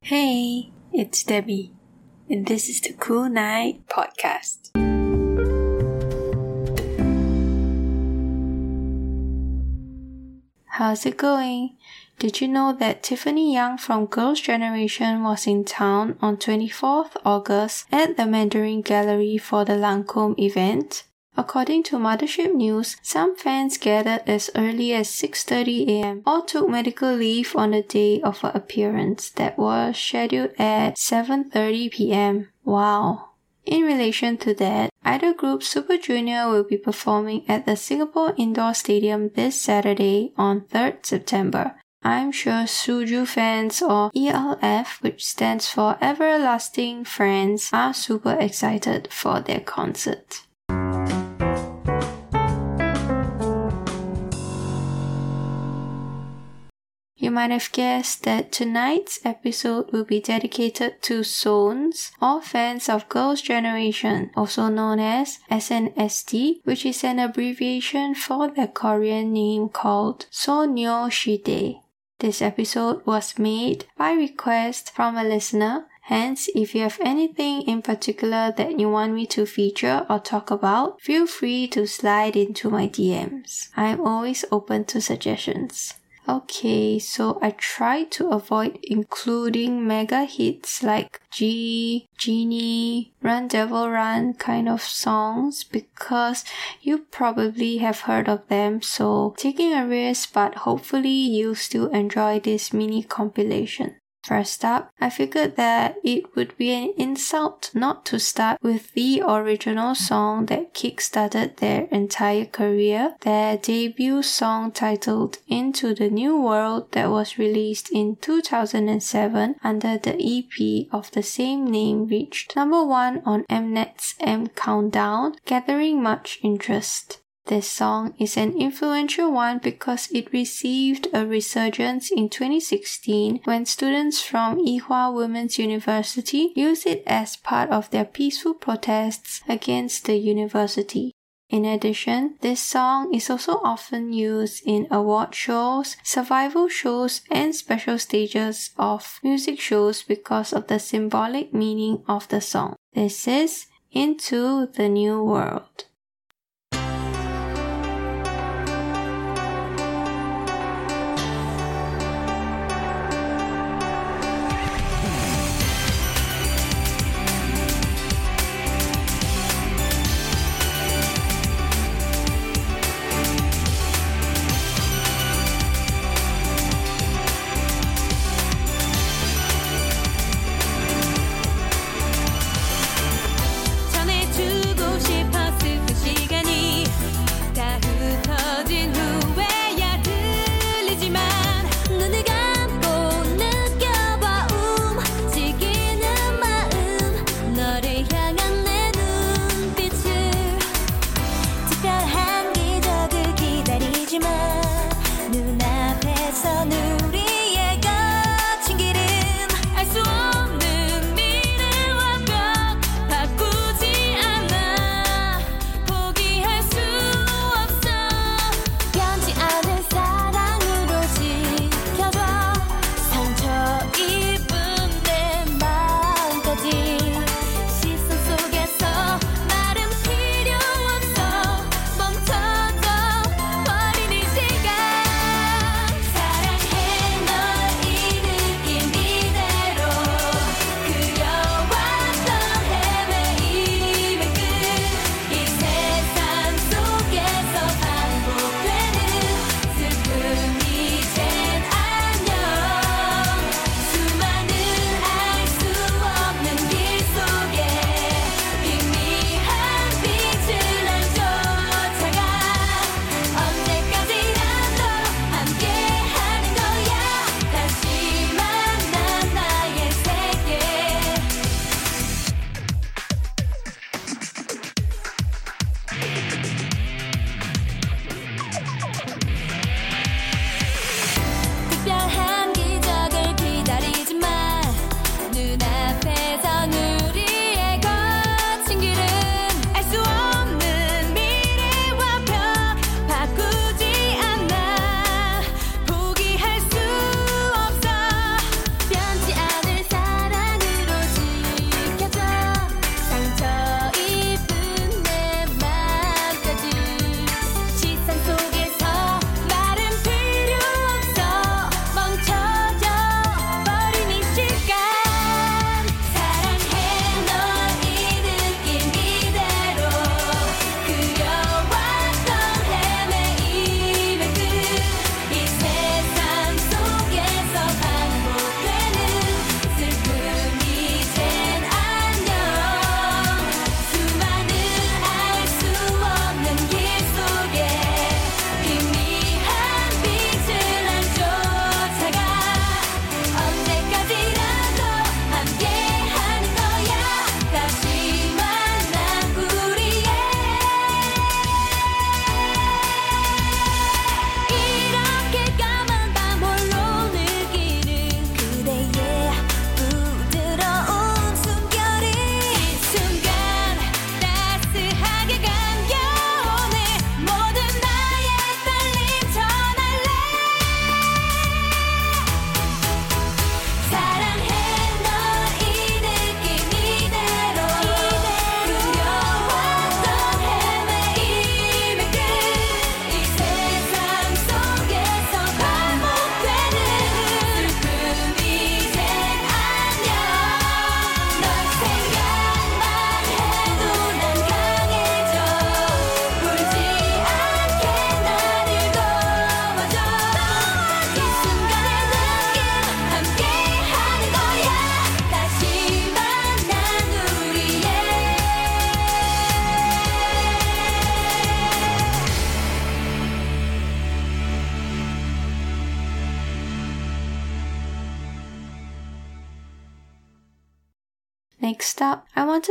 Hey, it's Debbie, and this is the Kool K-night Podcast. How's it going? Did you know that Tiffany Young from Girls' Generation was in town on 24th August at the Mandarin Gallery for the Lancome event? According to Mothership News, some fans gathered as early as 6:30 a.m. or took medical leave on the day of her appearance that was scheduled at 7:30 p.m. Wow. In relation to that, idol group Super Junior will be performing at the Singapore Indoor Stadium this Saturday on 3rd September. I'm sure Suju fans or ELF, which stands for Everlasting Friends, are super excited for their concert. Might have guessed that tonight's episode will be dedicated to Sones, or fans of Girls' Generation, also known as SNSD, which is an abbreviation for their Korean name called Sonyeosidae. This episode was made by request from a listener. Hence, if you have anything in particular that you want me to feature or talk about, feel free to slide into my DMs. I'm always open to suggestions. Okay, so I try to avoid including mega hits like Gee, Genie, Run Devil Run kind of songs because you probably have heard of them, so taking a risk, but hopefully you still enjoy this mini compilation. First up, I figured that it would be an insult not to start with the original song that kickstarted their entire career, their debut song titled Into the New World that was released in 2007 under the EP of the same name reached number one on Mnet's M Countdown, gathering much interest. This song is an influential one because it received a resurgence in 2016 when students from Ewha Women's University used it as part of their peaceful protests against the university. In addition, this song is also often used in award shows, survival shows, and special stages of music shows because of the symbolic meaning of the song. This is Into the New World.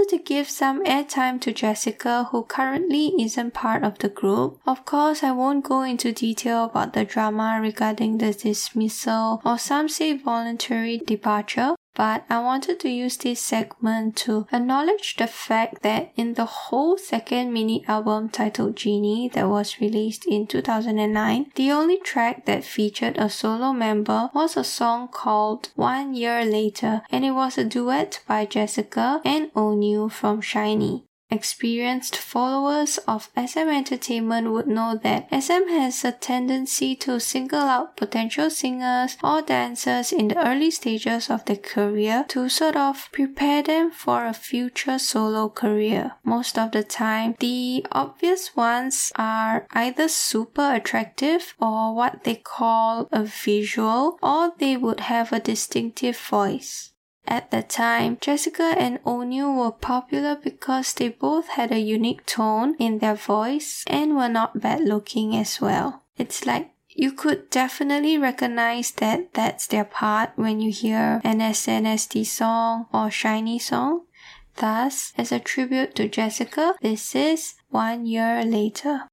To give some airtime to Jessica, who currently isn't part of the group. Of course, I won't go into detail about the drama regarding the dismissal or some say voluntary departure, but I wanted to use this segment to acknowledge the fact that in the whole second mini album titled Genie that was released in 2009, the only track that featured a solo member was a song called One Year Later, and it was a duet by Jessica and Onew from SHINee. Experienced followers of SM Entertainment would know that SM has a tendency to single out potential singers or dancers in the early stages of their career to sort of prepare them for a future solo career. Most of the time, the obvious ones are either super attractive or what they call a visual, or they would have a distinctive voice. At the time, Jessica and Onew were popular because they both had a unique tone in their voice and were not bad looking as well. It's like you could definitely recognize that that's their part when you hear an SNSD song or SHINee song. Thus, as a tribute to Jessica, this is One Year Later.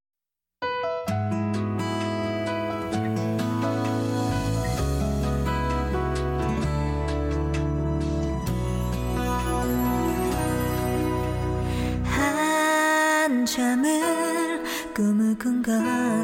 更高。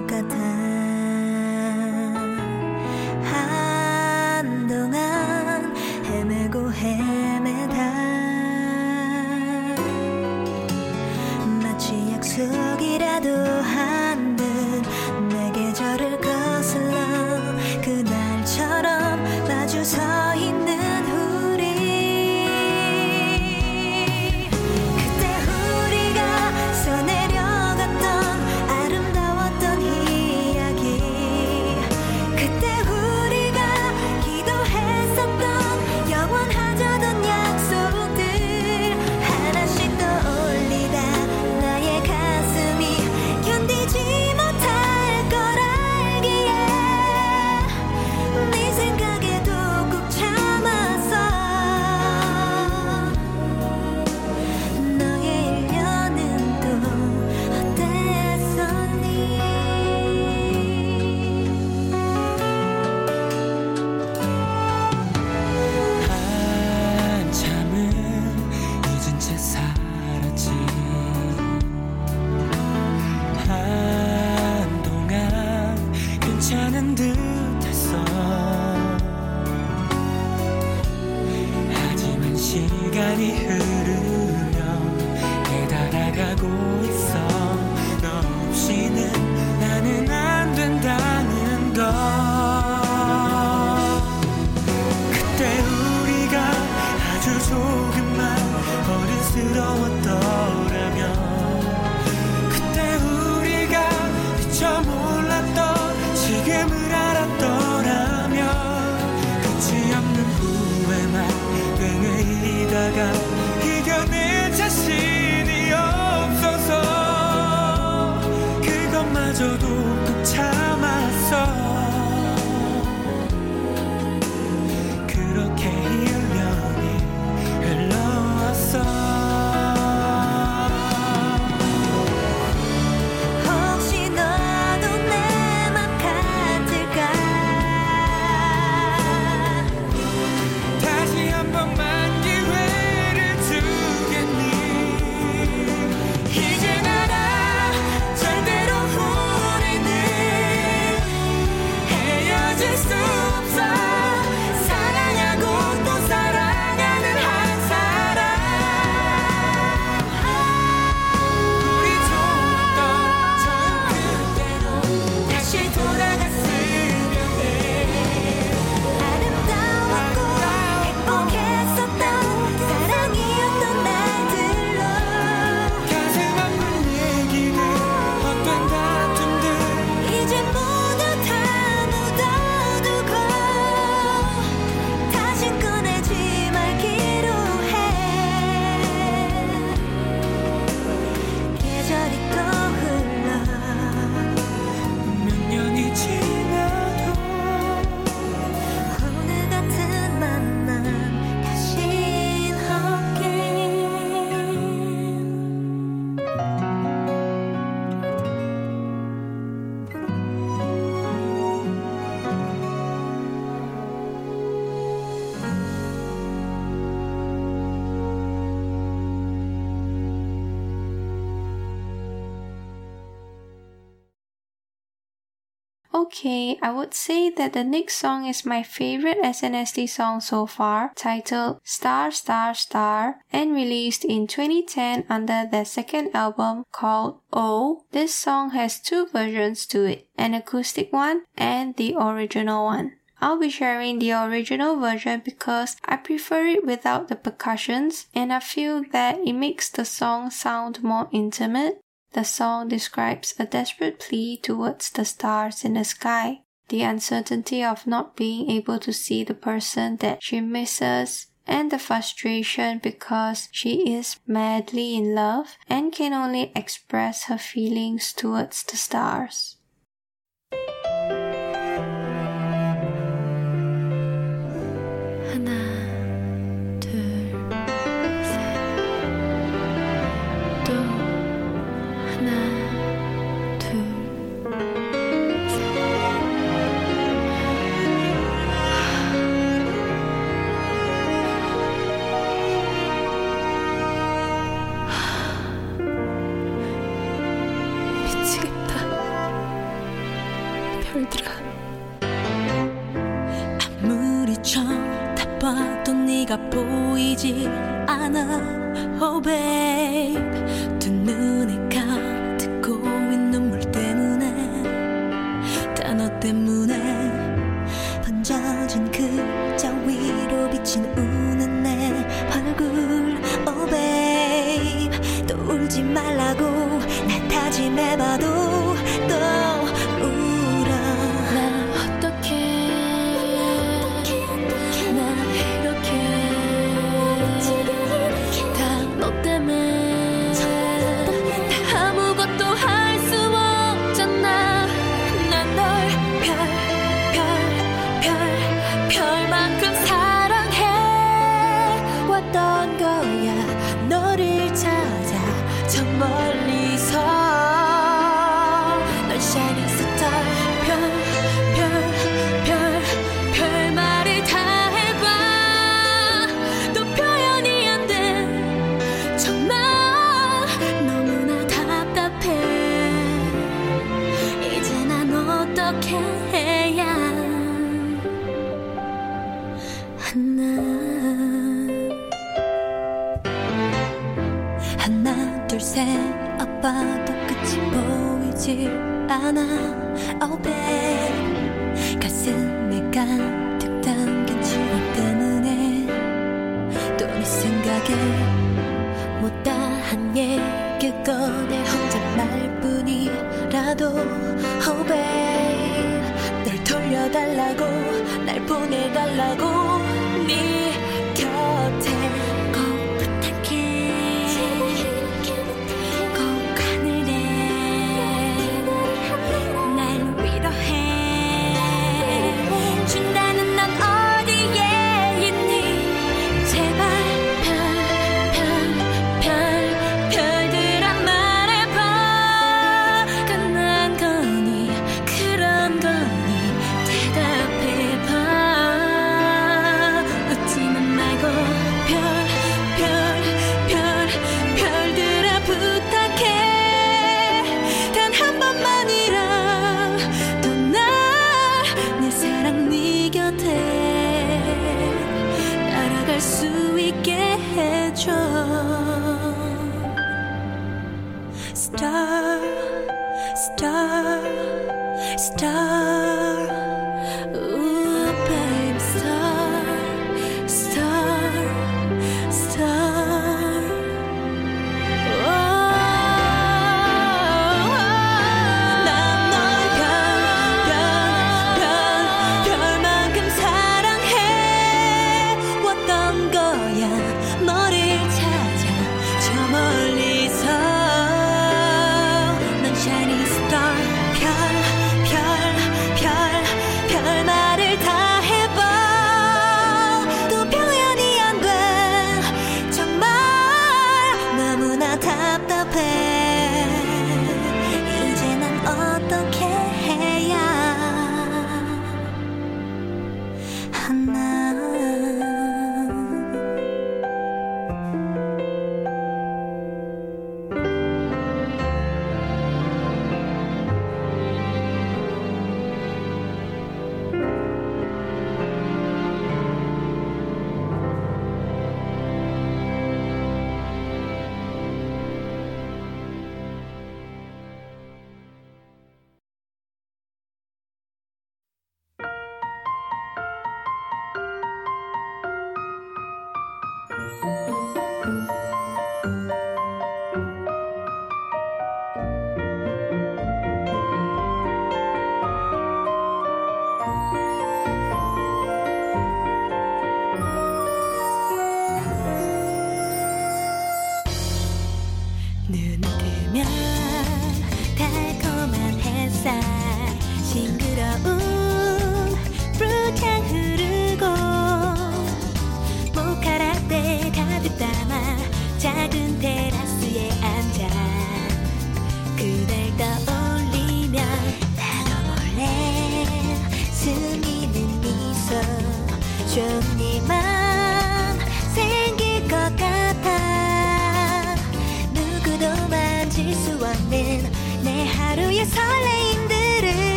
Okay, I would say that the next song is my favorite SNSD song so far, titled Star Star Star, and released in 2010 under their second album called Oh. This song has two versions to it, an acoustic one and the original one. I'll be sharing the original version because I prefer it without the percussions and I feel that it makes the song sound more intimate. The song describes a desperate plea towards the stars in the sky, the uncertainty of not being able to see the person that she misses, and the frustration because she is madly in love and can only express her feelings towards the stars.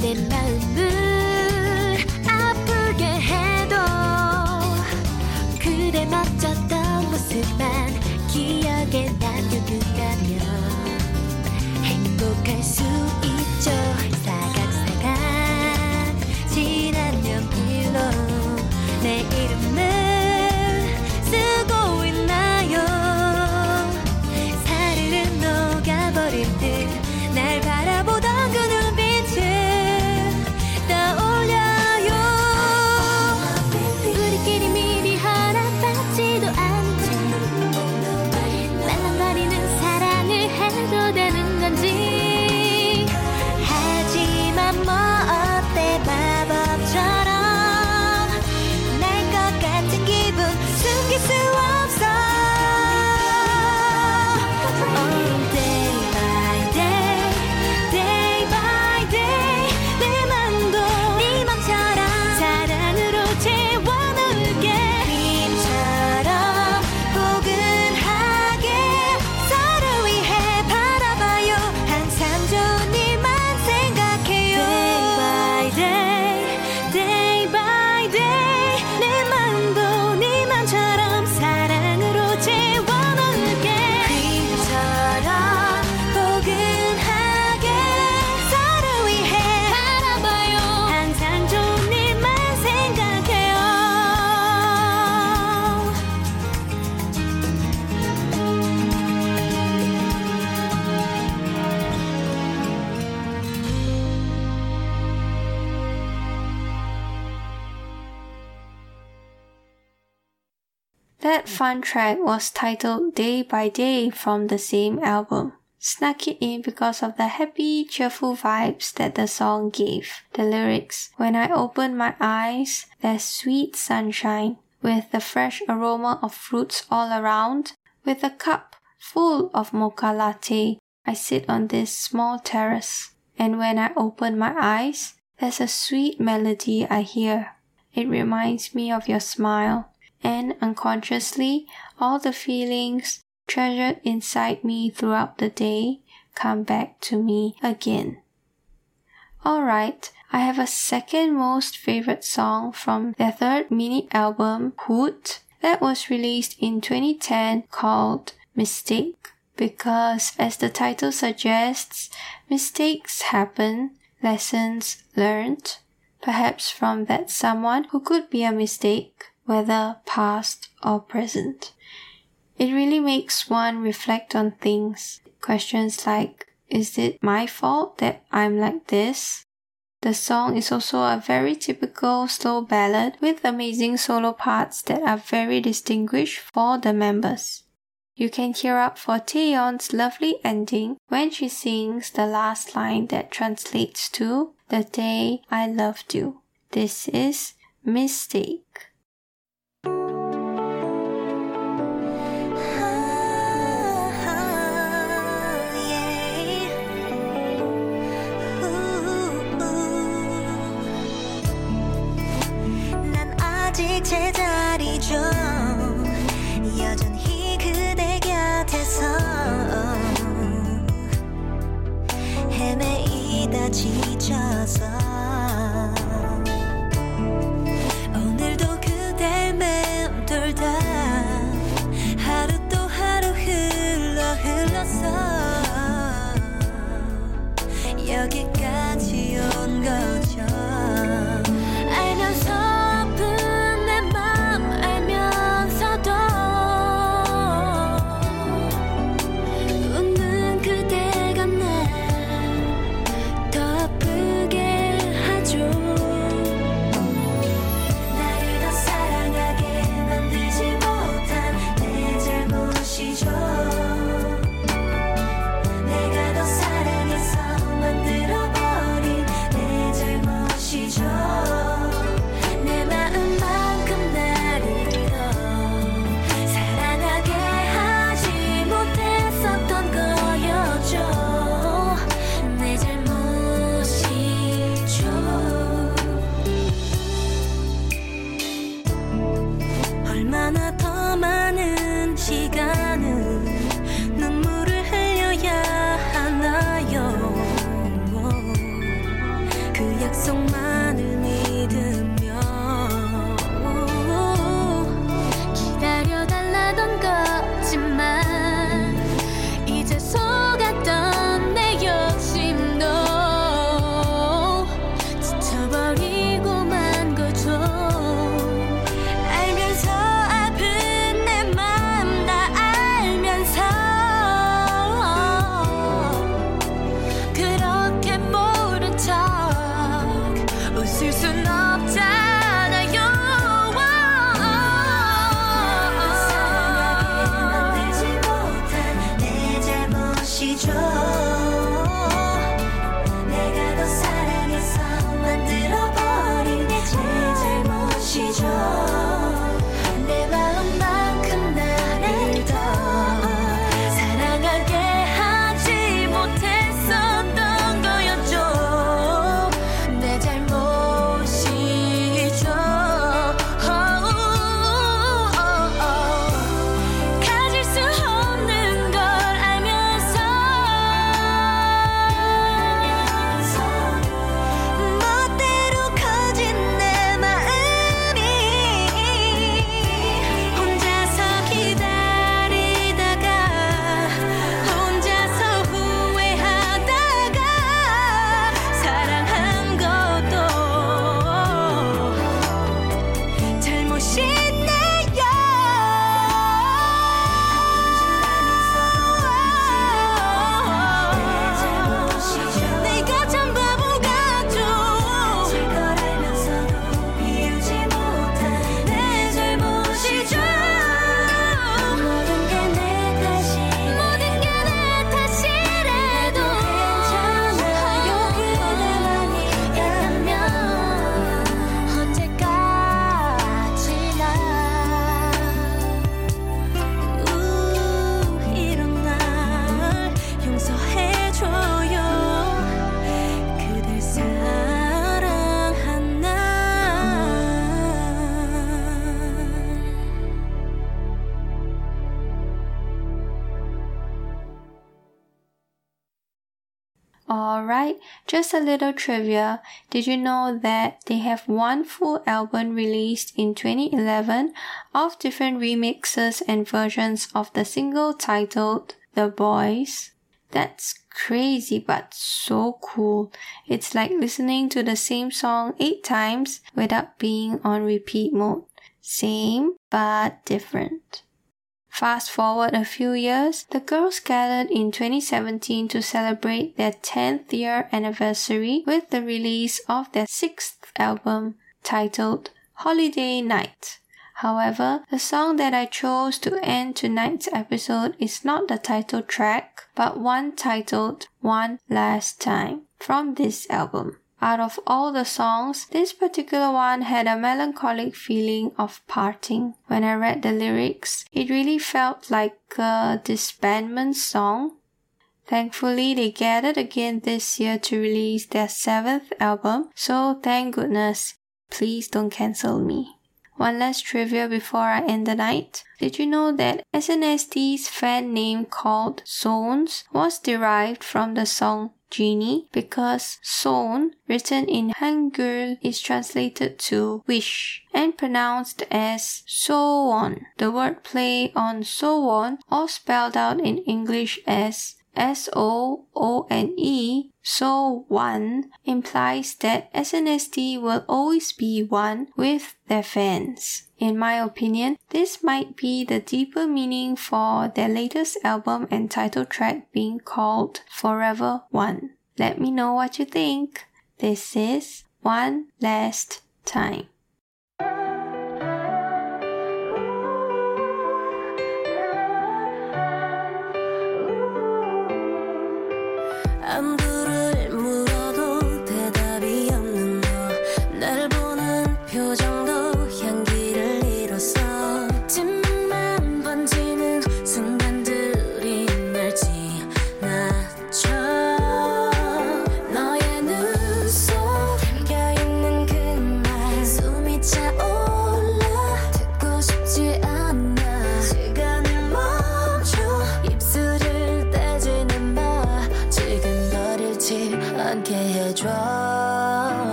내 마음을 아프게 해도 그대 멋졌던 모습만 기억에 남겨둔다면 Fun track was titled Day by Day from the same album. Snuck it in because of the happy, cheerful vibes that the song gave. The lyrics When I open my eyes, there's sweet sunshine, with the fresh aroma of fruits all around. With a cup full of mocha latte, I sit on this small terrace. And when I open my eyes, there's a sweet melody I hear. It reminds me of your smile and unconsciously all the feelings treasured inside me throughout the day come back to me again. Alright, I have a second most favorite song from their third mini album, Hoot, that was released in 2010 called Mistake. Because, as the title suggests, mistakes happen, lessons learned, perhaps from that someone who could be a mistake, whether past or present. It really makes one reflect on things. Questions like, is it my fault that I'm like this? The song is also a very typical slow ballad with amazing solo parts that are very distinguished for the members. You can hear up for Taeyeon's lovely ending when she sings the last line that translates to The Day I Loved You. This is Mistake. 起枷锁 Alright, just a little trivia. Did you know that they have one full album released in 2011 of different remixes and versions of the single titled The Boys? That's crazy but so cool. It's like listening to the same song eight times without being on repeat mode. Same but different. Fast forward a few years, the girls gathered in 2017 to celebrate their 10th year anniversary with the release of their sixth album titled Holiday Night. However, the song that I chose to end tonight's episode is not the title track, but one titled One Last Time from this album. Out of all the songs, this particular one had a melancholic feeling of parting. When I read the lyrics, it really felt like a disbandment song. Thankfully, they gathered again this year to release their seventh album, so thank goodness. Please don't cancel me. One last trivia before I end the night. Did you know that SNSD 's fan name called Sones was derived from the song Genie because Son, written in Hangul, is translated to wish and pronounced as so on. The word play on so on or spelled out in English as S O O N E, so one implies that SNSD will always be one with their fans. In my opinion, this might be the deeper meaning for their latest album and title track being called Forever One. Let me know what you think. This is One Last Time. 안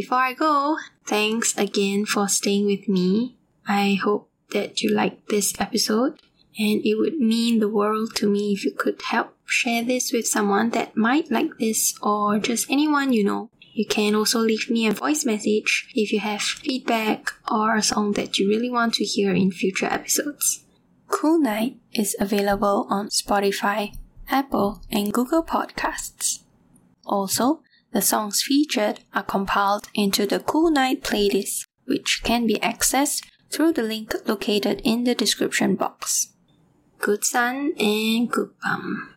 before I go, thanks again for staying with me. I hope that you liked this episode, and it would mean the world to me if you could help share this with someone that might like this or just anyone you know. You can also leave me a voice message if you have feedback or a song that you really want to hear in future episodes. Kool K-night is available on Spotify, Apple, and Google Podcasts. Also, the songs featured are compiled into the Kool K-night playlist, which can be accessed through the link located in the description box. Good sun and good bum.